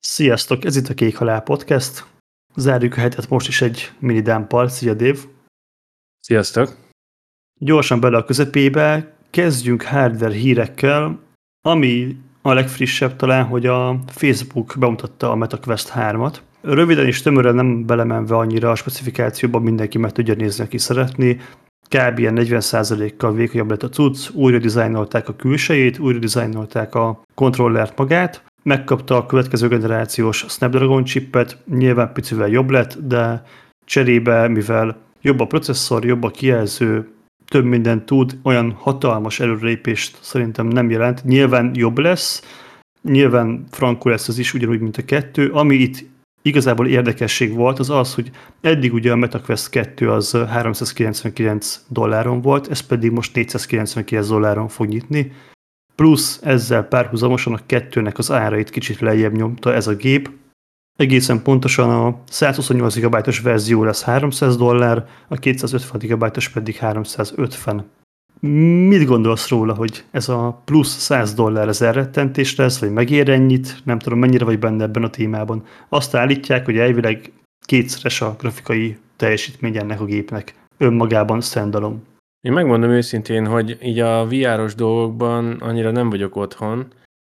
Sziasztok, ez itt a Kék Halál Podcast. Zárjuk a hetet most is egy mini dámpal. Szia, Dév! Sziasztok! Gyorsan bele a közepébe, kezdjünk hardware hírekkel, ami a legfrissebb talán, hogy a Facebook bemutatta a MetaQuest 3-at. Röviden és tömören nem belemenve annyira a specifikációban mindenki meg tudja nézni, aki szeretné. Kb. 40%-kal vékonyabb lett a cucc, újra dizájnolták a külsejét, újra dizájnolták a kontrollert magát, megkapta a következő generációs Snapdragon chipet, nyilván picivel jobb lett, de cserébe, mivel jobb a processzor, jobb a kijelző, több mindent tud, olyan hatalmas előrelépést szerintem nem jelent. Nyilván jobb lesz, nyilván frankul lesz az is ugyanúgy, mint a kettő. Ami itt igazából érdekesség volt, az az, hogy eddig ugye a MetaQuest 2 az 399 dolláron volt, ez pedig most 499 dolláron fog nyitni, plusz ezzel párhuzamosan a kettőnek az árait kicsit lejjebb nyomta ez a gép. Egészen pontosan a 128 GB-os verzió lesz 300 dollár, a 250 GB-os pedig 350. Mit gondolsz róla, hogy ez a plusz 100 dollár ez elrettentés lesz, vagy megér ennyit? Nem tudom, mennyire vagy benne ebben a témában. Azt állítják, hogy elvileg kétszeres a grafikai teljesítmény ennek a gépnek. Önmagában standalone. Én megmondom őszintén, hogy így a VR-os dolgokban annyira nem vagyok otthon,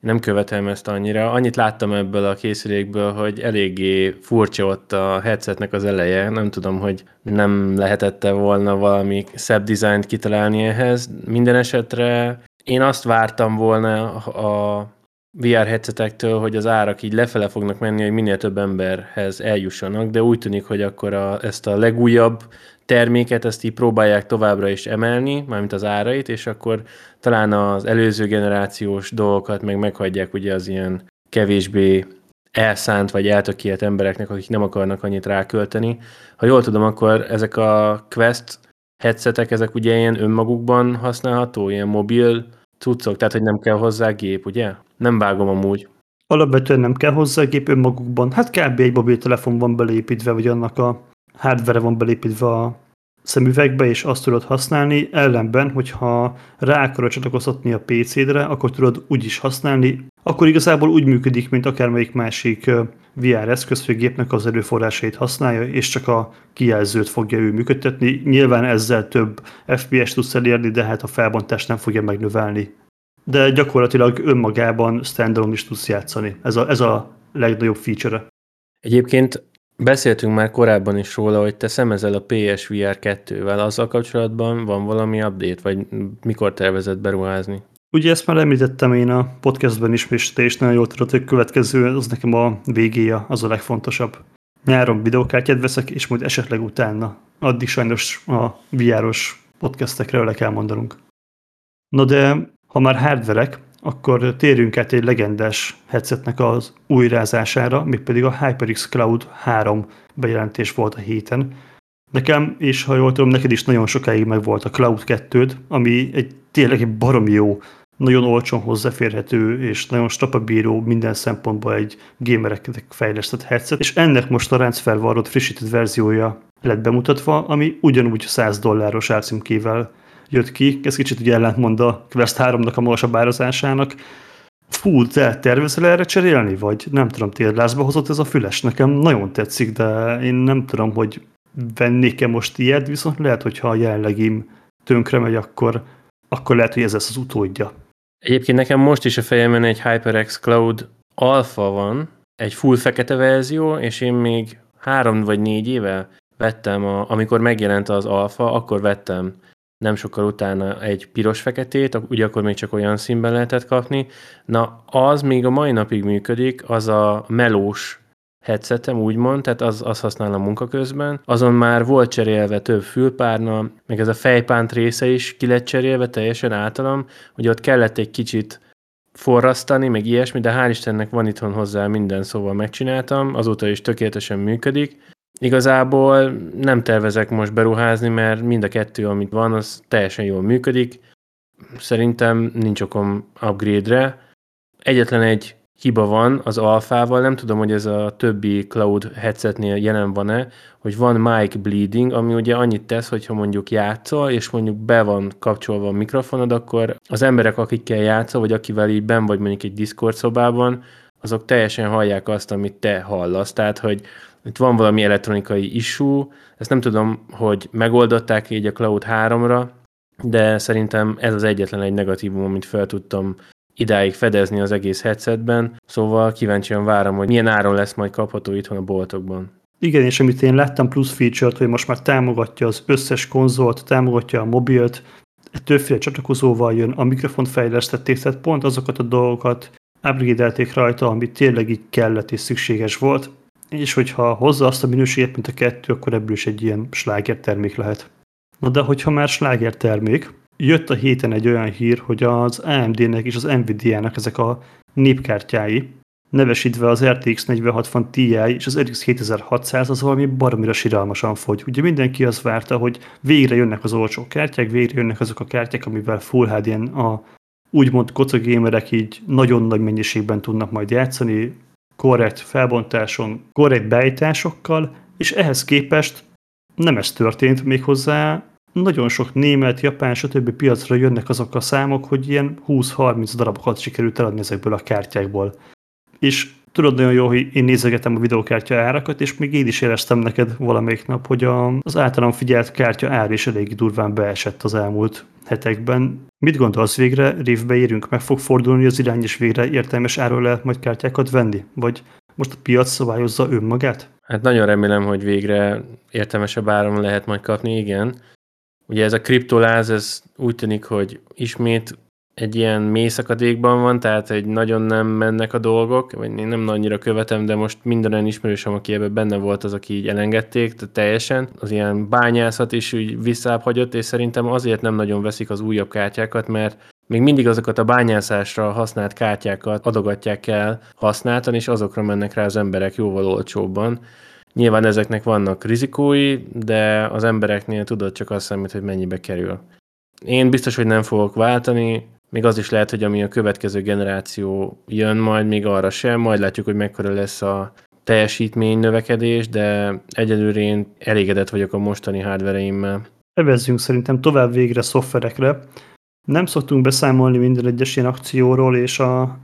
nem követem ezt annyira. Annyit láttam ebből a készülékből, hogy eléggé furcsa ott a headsetnek az eleje. Nem tudom, hogy nem lehetette volna valami szebb dizájnt kitalálni ehhez. Minden esetre én azt vártam volna a VR headsetektől, hogy az árak így lefele fognak menni, hogy minél több emberhez eljussanak, de úgy tűnik, hogy akkor a, ezt a legújabb terméket, ezt így próbálják továbbra is emelni, mármint az árait, és akkor talán az előző generációs dolgokat meg meghagyják ugye az ilyen kevésbé elszánt vagy eltökélt embereknek, akik nem akarnak annyit rákölteni. Ha jól tudom, akkor ezek a Quest headsetek, ezek ugye ilyen önmagukban használható, ilyen mobil cuccok, tehát hogy nem kell hozzá gép, ugye? Nem vágom amúgy. Alapvetően nem kell hozzá gép önmagukban. Hát kb. egy mobiltelefon van beleépítve, vagy annak a hardware van belépítve a szemüvegbe, és azt tudod használni, ellenben, hogyha rá akarod csatlakoztatni a PC-dre, akkor tudod úgy is használni, akkor igazából úgy működik, mint akármelyik másik VR eszköz, hogy gépnek az erőforrásait használja, és csak a kijelzőt fogja ő működtetni. Nyilván ezzel több FPS tudsz elérni, de hát a felbontást nem fogja megnövelni. De gyakorlatilag önmagában standalone is tudsz játszani. Ez a, ez a legnagyobb feature-e. Egyébként Beszéltünk már korábban is róla, hogy te szemezel a PSVR 2-vel. Azzal kapcsolatban van valami update, vagy mikor tervezett beruházni? Ugye ezt már említettem én a podcastben is, és te is nagyon jól tudod, hogy következő, az nekem a végéje, az a legfontosabb. Nyáron videókártyát veszek, és majd esetleg utána. Addig sajnos a VR-os podcastekre le kell mondanunk. No de, ha már hardverek, akkor térjünk át egy legendás headsetnek az újrázására, mégpedig a HyperX Cloud 3 bejelentés volt a héten. Nekem, és ha jól tudom, neked is nagyon sokáig meg volt a Cloud 2 ami egy tényleg egy baromi jó, nagyon olcsón hozzáférhető és nagyon strapabíró minden szempontból egy gamereknek fejlesztett headset, és ennek most a ráncfelvarrott frissített verziója lett bemutatva, ami ugyanúgy 100 dolláros árcímkével jött ki. Ez kicsit ugye ellentmond a Quest 3-nak a magasabb árazásának. Fú, te tervezel erre cserélni? Vagy nem tudom, tényleg lázba hozott ez a füles? Nekem nagyon tetszik, de én nem tudom, hogy vennék-e most ilyet, viszont lehet, hogyha a jelenlegim tönkre megy, akkor, akkor lehet, hogy ez lesz az utódja. Egyébként nekem most is a fejemben egy HyperX Cloud Alpha van, egy full fekete verzió, és én még három vagy négy éve vettem, a, amikor megjelent az Alpha, akkor vettem nem sokkal utána egy piros-feketét, ugye akkor még csak olyan színben lehetett kapni. Na, az még a mai napig működik, az a melós headsetem, úgymond, tehát az, az használom munka közben. Azon már volt cserélve több fülpárna, meg ez a fejpánt része is ki lett cserélve teljesen általam, hogy ott kellett egy kicsit forrasztani, meg ilyesmi, de hál' Istennek van itthon hozzá minden, szóval megcsináltam, azóta is tökéletesen működik. Igazából nem tervezek most beruházni, mert mind a kettő, amit van, az teljesen jól működik. Szerintem nincs okom upgrade-re. Egyetlen egy hiba van az alfával, nem tudom, hogy ez a többi cloud headsetnél jelen van-e, hogy van mic bleeding, ami ugye annyit tesz, hogyha mondjuk játszol, és mondjuk be van kapcsolva a mikrofonod, akkor az emberek, akikkel játszol, vagy akivel így ben vagy mondjuk egy Discord szobában, azok teljesen hallják azt, amit te hallasz. Tehát, hogy itt van valami elektronikai issue, ezt nem tudom, hogy megoldották így a Cloud 3-ra, de szerintem ez az egyetlen egy negatívum, amit fel tudtam idáig fedezni az egész headsetben, szóval kíváncsian várom, hogy milyen áron lesz majd kapható itthon a boltokban. Igen, és amit én láttam plusz feature-t, hogy most már támogatja az összes konzolt, támogatja a mobilt, többféle csatlakozóval jön, a mikrofont fejlesztették, tehát pont azokat a dolgokat upgrade rajta, ami tényleg így kellett és szükséges volt, és hogyha hozza azt a minőséget, mint a kettő, akkor ebből is egy ilyen sláger termék lehet. Na de hogyha már sláger termék, jött a héten egy olyan hír, hogy az AMD-nek és az Nvidia-nak ezek a népkártyái, nevesítve az RTX 4060 Ti és az RX 7600 az valami baromira siralmasan fogy. Ugye mindenki azt várta, hogy végre jönnek az olcsó kártyák, végre jönnek azok a kártyák, amivel Full hd a úgymond kocagémerek így nagyon nagy mennyiségben tudnak majd játszani, korrekt felbontáson, korrekt beállításokkal, és ehhez képest nem ez történt méghozzá, nagyon sok német, japán, stb. piacra jönnek azok a számok, hogy ilyen 20-30 darabokat sikerült eladni ezekből a kártyákból. És tudod nagyon jó, hogy én nézegetem a videókártya árakat, és még én is éreztem neked valamelyik nap, hogy az általam figyelt kártya ár is elég durván beesett az elmúlt hetekben. Mit gondolsz végre, révbe érünk, meg fog fordulni az irány, és végre értelmes áról lehet majd kártyákat venni? Vagy most a piac szabályozza önmagát? Hát nagyon remélem, hogy végre értelmesebb áron lehet majd kapni, igen. Ugye ez a kriptoláz, ez úgy tűnik, hogy ismét egy ilyen mély szakadékban van, tehát egy nagyon nem mennek a dolgok, vagy én nem annyira követem, de most minden olyan ismerősöm, aki ebben benne volt, az, aki így elengedték tehát teljesen. Az ilyen bányászat is úgy visszább és szerintem azért nem nagyon veszik az újabb kártyákat, mert még mindig azokat a bányászásra használt kártyákat adogatják el használtan, és azokra mennek rá az emberek jóval olcsóbban. Nyilván ezeknek vannak rizikói, de az embereknél tudod csak azt számít, hogy mennyibe kerül. Én biztos, hogy nem fogok váltani, még az is lehet, hogy ami a következő generáció jön majd, még arra sem, majd látjuk, hogy mekkora lesz a teljesítmény növekedés, de egyelőre én elégedett vagyok a mostani hardvereimmel. Evezzünk szerintem tovább végre szoftverekre. Nem szoktunk beszámolni minden egyes ilyen akcióról, és a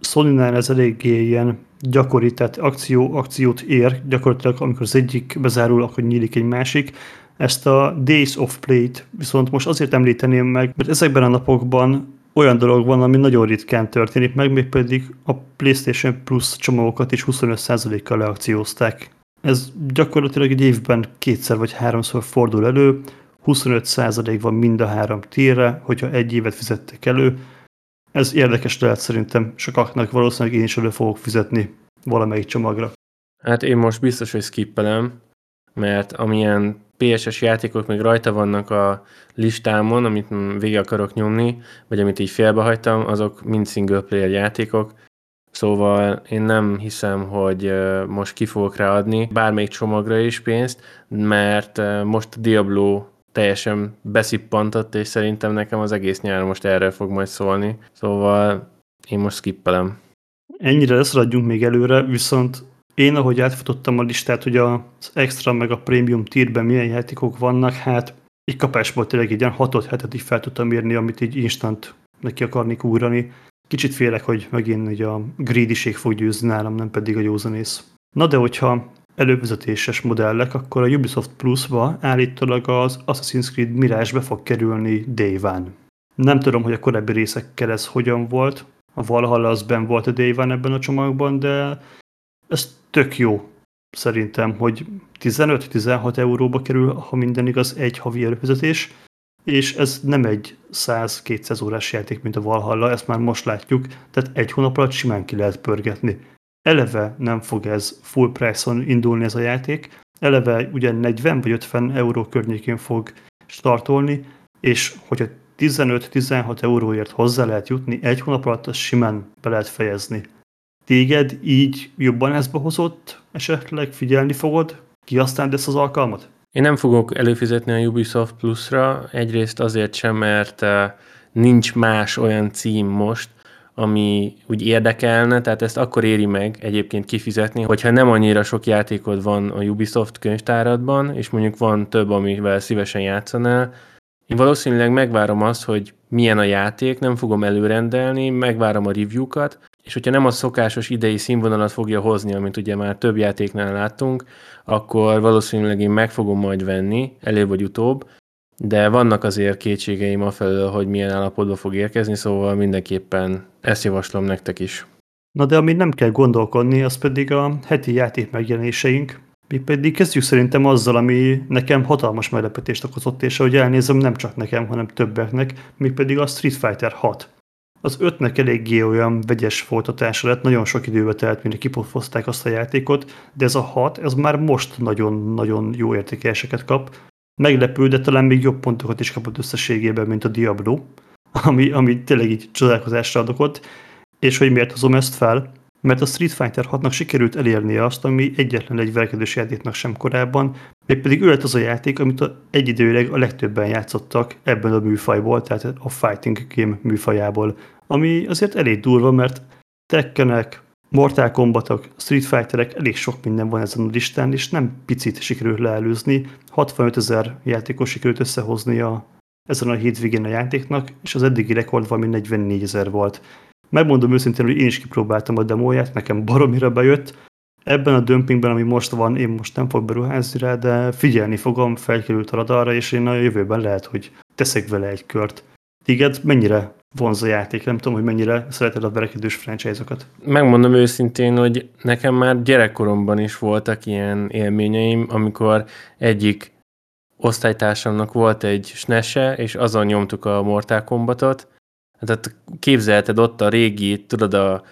Sony-nál ez eléggé ilyen gyakori, tehát akció, akciót ér, gyakorlatilag amikor az egyik bezárul, akkor nyílik egy másik. Ezt a Days of Play-t viszont most azért említeném meg, mert ezekben a napokban olyan dolog van, ami nagyon ritkán történik meg, mégpedig a PlayStation Plus csomagokat is 25%-kal leakciózták. Ez gyakorlatilag egy évben kétszer vagy háromszor fordul elő, 25% van mind a három tírre, hogyha egy évet fizettek elő. Ez érdekes lehet szerintem sokaknak, valószínűleg én is elő fogok fizetni valamelyik csomagra. Hát én most biztos, hogy skippelem, mert amilyen PSS játékok még rajta vannak a listámon, amit végig akarok nyomni, vagy amit így félbehagytam, azok mind single player játékok, Szóval én nem hiszem, hogy most ki fogok ráadni bármelyik csomagra is pénzt, mert most Diablo teljesen beszippantott, és szerintem nekem az egész nyár most erre fog majd szólni. Szóval én most skippelem. Ennyire leszaladjunk még előre, viszont én, ahogy átfutottam a listát, hogy az extra meg a premium tírben milyen játékok vannak, hát egy kapásból tényleg egy ilyen 6 hetet is fel tudtam írni, amit így instant neki akarnék ugrani. Kicsit félek, hogy megint hogy a greediség fog győzni nálam, nem pedig a józanész. Na de hogyha elővezetéses modellek, akkor a Ubisoft Plus-ba állítólag az Assassin's Creed Mirage be fog kerülni One. Nem tudom, hogy a korábbi részekkel ez hogyan volt. A Valhalla az ben volt a One ebben a csomagban, de ez tök jó szerintem, hogy 15-16 euróba kerül, ha minden igaz, egy havi előfizetés, és ez nem egy 100-200 órás játék, mint a Valhalla, ezt már most látjuk, tehát egy hónap alatt simán ki lehet pörgetni. Eleve nem fog ez full price-on indulni ez a játék, eleve ugye 40 vagy 50 euró környékén fog startolni, és hogyha 15-16 euróért hozzá lehet jutni, egy hónap alatt azt simán be lehet fejezni téged így jobban ezbe hozott, esetleg figyelni fogod, kihasználni ezt az alkalmat? Én nem fogok előfizetni a Ubisoft Plus-ra, egyrészt azért sem, mert eh, nincs más olyan cím most, ami úgy érdekelne, tehát ezt akkor éri meg egyébként kifizetni, hogyha nem annyira sok játékod van a Ubisoft könyvtáradban, és mondjuk van több, amivel szívesen játszanál, én valószínűleg megvárom azt, hogy milyen a játék, nem fogom előrendelni, megvárom a review-kat, és hogyha nem a szokásos idei színvonalat fogja hozni, amit ugye már több játéknál láttunk, akkor valószínűleg én meg fogom majd venni, előbb vagy utóbb, de vannak azért kétségeim afelől, hogy milyen állapotba fog érkezni, szóval mindenképpen ezt javaslom nektek is. Na de amit nem kell gondolkodni, az pedig a heti játék megjelenéseink, mi pedig kezdjük szerintem azzal, ami nekem hatalmas meglepetést okozott, és ahogy elnézem, nem csak nekem, hanem többeknek, mi pedig a Street Fighter 6. Az ötnek eléggé olyan vegyes folytatása lett, nagyon sok időbe telt, mire kipofozták azt a játékot, de ez a 6, ez már most nagyon-nagyon jó értékeléseket kap. Meglepő, de talán még jobb pontokat is kapott összességében, mint a Diablo, ami, ami tényleg így csodálkozásra adott. És hogy miért hozom ezt fel? Mert a Street Fighter 6-nak sikerült elérni azt, ami egyetlen egy verkedős játéknak sem korábban, pedig ő lett az a játék, amit a, egyidőleg a legtöbben játszottak ebben a műfajból, tehát a fighting game műfajából, ami azért elég durva, mert Tekkenek, Mortal Kombatok, Street Fighterek, elég sok minden van ezen a listán, és nem picit sikerült leelőzni. 65 ezer játékos sikerült összehozni a, ezen a hétvégén a játéknak, és az eddigi rekord valami 44 ezer volt. Megmondom őszintén, hogy én is kipróbáltam a demóját, nekem baromira bejött. Ebben a dömpingben, ami most van, én most nem fog beruházni rá, de figyelni fogom, felkerült a radarra, és én a jövőben lehet, hogy teszek vele egy kört. Téged mennyire vonz a játék? Nem tudom, hogy mennyire szereted a verekedős franchise-okat. Megmondom őszintén, hogy nekem már gyerekkoromban is voltak ilyen élményeim, amikor egyik osztálytársamnak volt egy snese, és azon nyomtuk a Mortal Kombatot, tehát képzelted ott a régi, tudod, a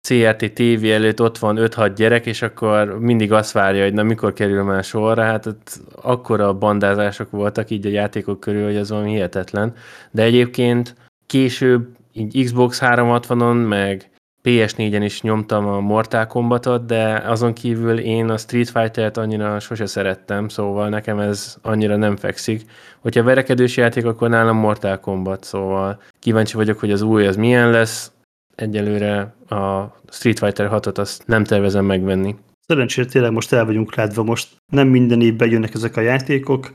CRT TV előtt ott van 5-6 gyerek, és akkor mindig azt várja, hogy na mikor kerül már sorra, hát ott akkora bandázások voltak így a játékok körül, hogy az valami hihetetlen. De egyébként később így Xbox 360-on, meg PS4-en is nyomtam a Mortal Kombatot, de azon kívül én a Street Fighter-t annyira sose szerettem, szóval nekem ez annyira nem fekszik. Hogyha verekedős játék, akkor nálam Mortal Kombat, szóval kíváncsi vagyok, hogy az új az milyen lesz. Egyelőre a Street Fighter 6-ot azt nem tervezem megvenni. Szerencsére tényleg most el vagyunk látva, most nem minden évben jönnek ezek a játékok.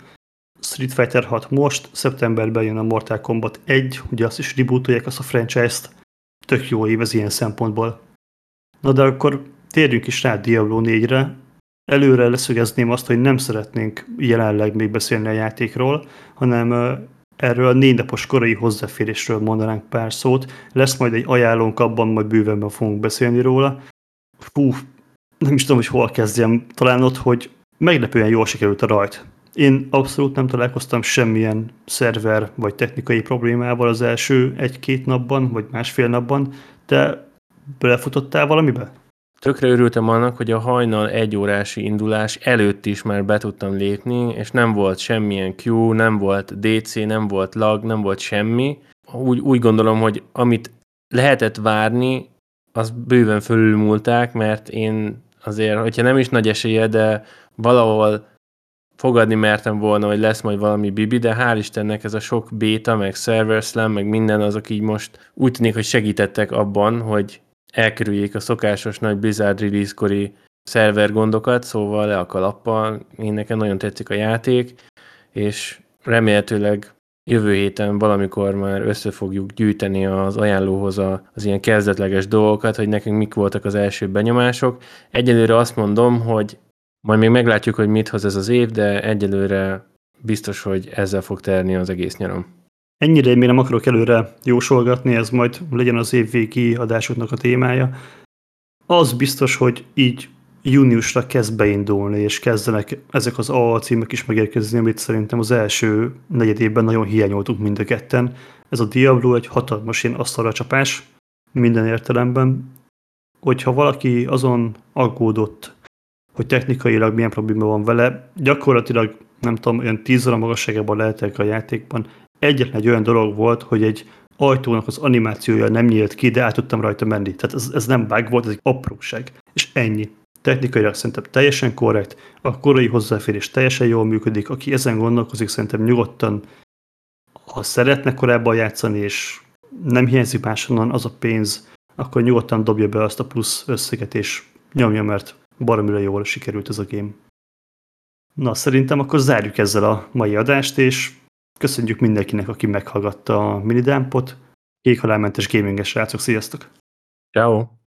Street Fighter 6 most, szeptemberben jön a Mortal Kombat 1, ugye azt is rebootolják azt a franchise-t, tök jó év ez ilyen szempontból. Na de akkor térjünk is rá Diablo 4-re. Előre leszögezném azt, hogy nem szeretnénk jelenleg még beszélni a játékról, hanem erről a négy napos korai hozzáférésről mondanánk pár szót. Lesz majd egy ajánlónk, abban majd bővenben fogunk beszélni róla. Fú, nem is tudom, hogy hol kezdjem. Talán ott, hogy meglepően jól sikerült a rajt. Én abszolút nem találkoztam semmilyen szerver vagy technikai problémával az első egy-két napban, vagy másfél napban. Te belefutottál valamibe? Tökre örültem annak, hogy a hajnal egy órási indulás előtt is már be tudtam lépni, és nem volt semmilyen Q, nem volt DC, nem volt lag, nem volt semmi. Úgy, úgy gondolom, hogy amit lehetett várni, az bőven fölülmúlták, mert én azért, hogyha nem is nagy esélye, de valahol fogadni mertem volna, hogy lesz majd valami bibi, de hál' Istennek ez a sok béta, meg server slam, meg minden azok így most úgy tűnik, hogy segítettek abban, hogy elkerüljék a szokásos nagy Blizzard release-kori szerver gondokat, szóval le a kalappal, én nekem nagyon tetszik a játék, és remélhetőleg jövő héten valamikor már össze fogjuk gyűjteni az ajánlóhoz az ilyen kezdetleges dolgokat, hogy nekünk mik voltak az első benyomások. Egyelőre azt mondom, hogy majd még meglátjuk, hogy mit hoz ez az év, de egyelőre biztos, hogy ezzel fog terni az egész nyarom. Ennyire én még nem akarok előre jósolgatni, ez majd legyen az év végi adásoknak a témája. Az biztos, hogy így júniusra kezd beindulni, és kezdenek ezek az AA címek is megérkezni, amit szerintem az első negyed évben nagyon hiányoltunk mind a ketten. Ez a Diablo egy hatalmas ilyen asztalra csapás minden értelemben. Hogyha valaki azon aggódott, hogy technikailag milyen probléma van vele. Gyakorlatilag nem tudom, olyan 10 óra magasságában lehetek a játékban. Egyetlen egy olyan dolog volt, hogy egy ajtónak az animációja nem nyílt ki, de át tudtam rajta menni. Tehát ez, ez nem bug volt, ez egy apróság. És ennyi. Technikailag szerintem teljesen korrekt, a korai hozzáférés teljesen jól működik, aki ezen gondolkozik, szerintem nyugodtan, ha szeretne korábban játszani, és nem hiányzik máshonnan az a pénz, akkor nyugodtan dobja be azt a plusz összeget, és nyomja, mert baromira jól sikerült ez a game. Na, szerintem akkor zárjuk ezzel a mai adást, és köszönjük mindenkinek, aki meghallgatta a minidámpot. Kék halálmentes gaminges srácok, sziasztok! Ciao.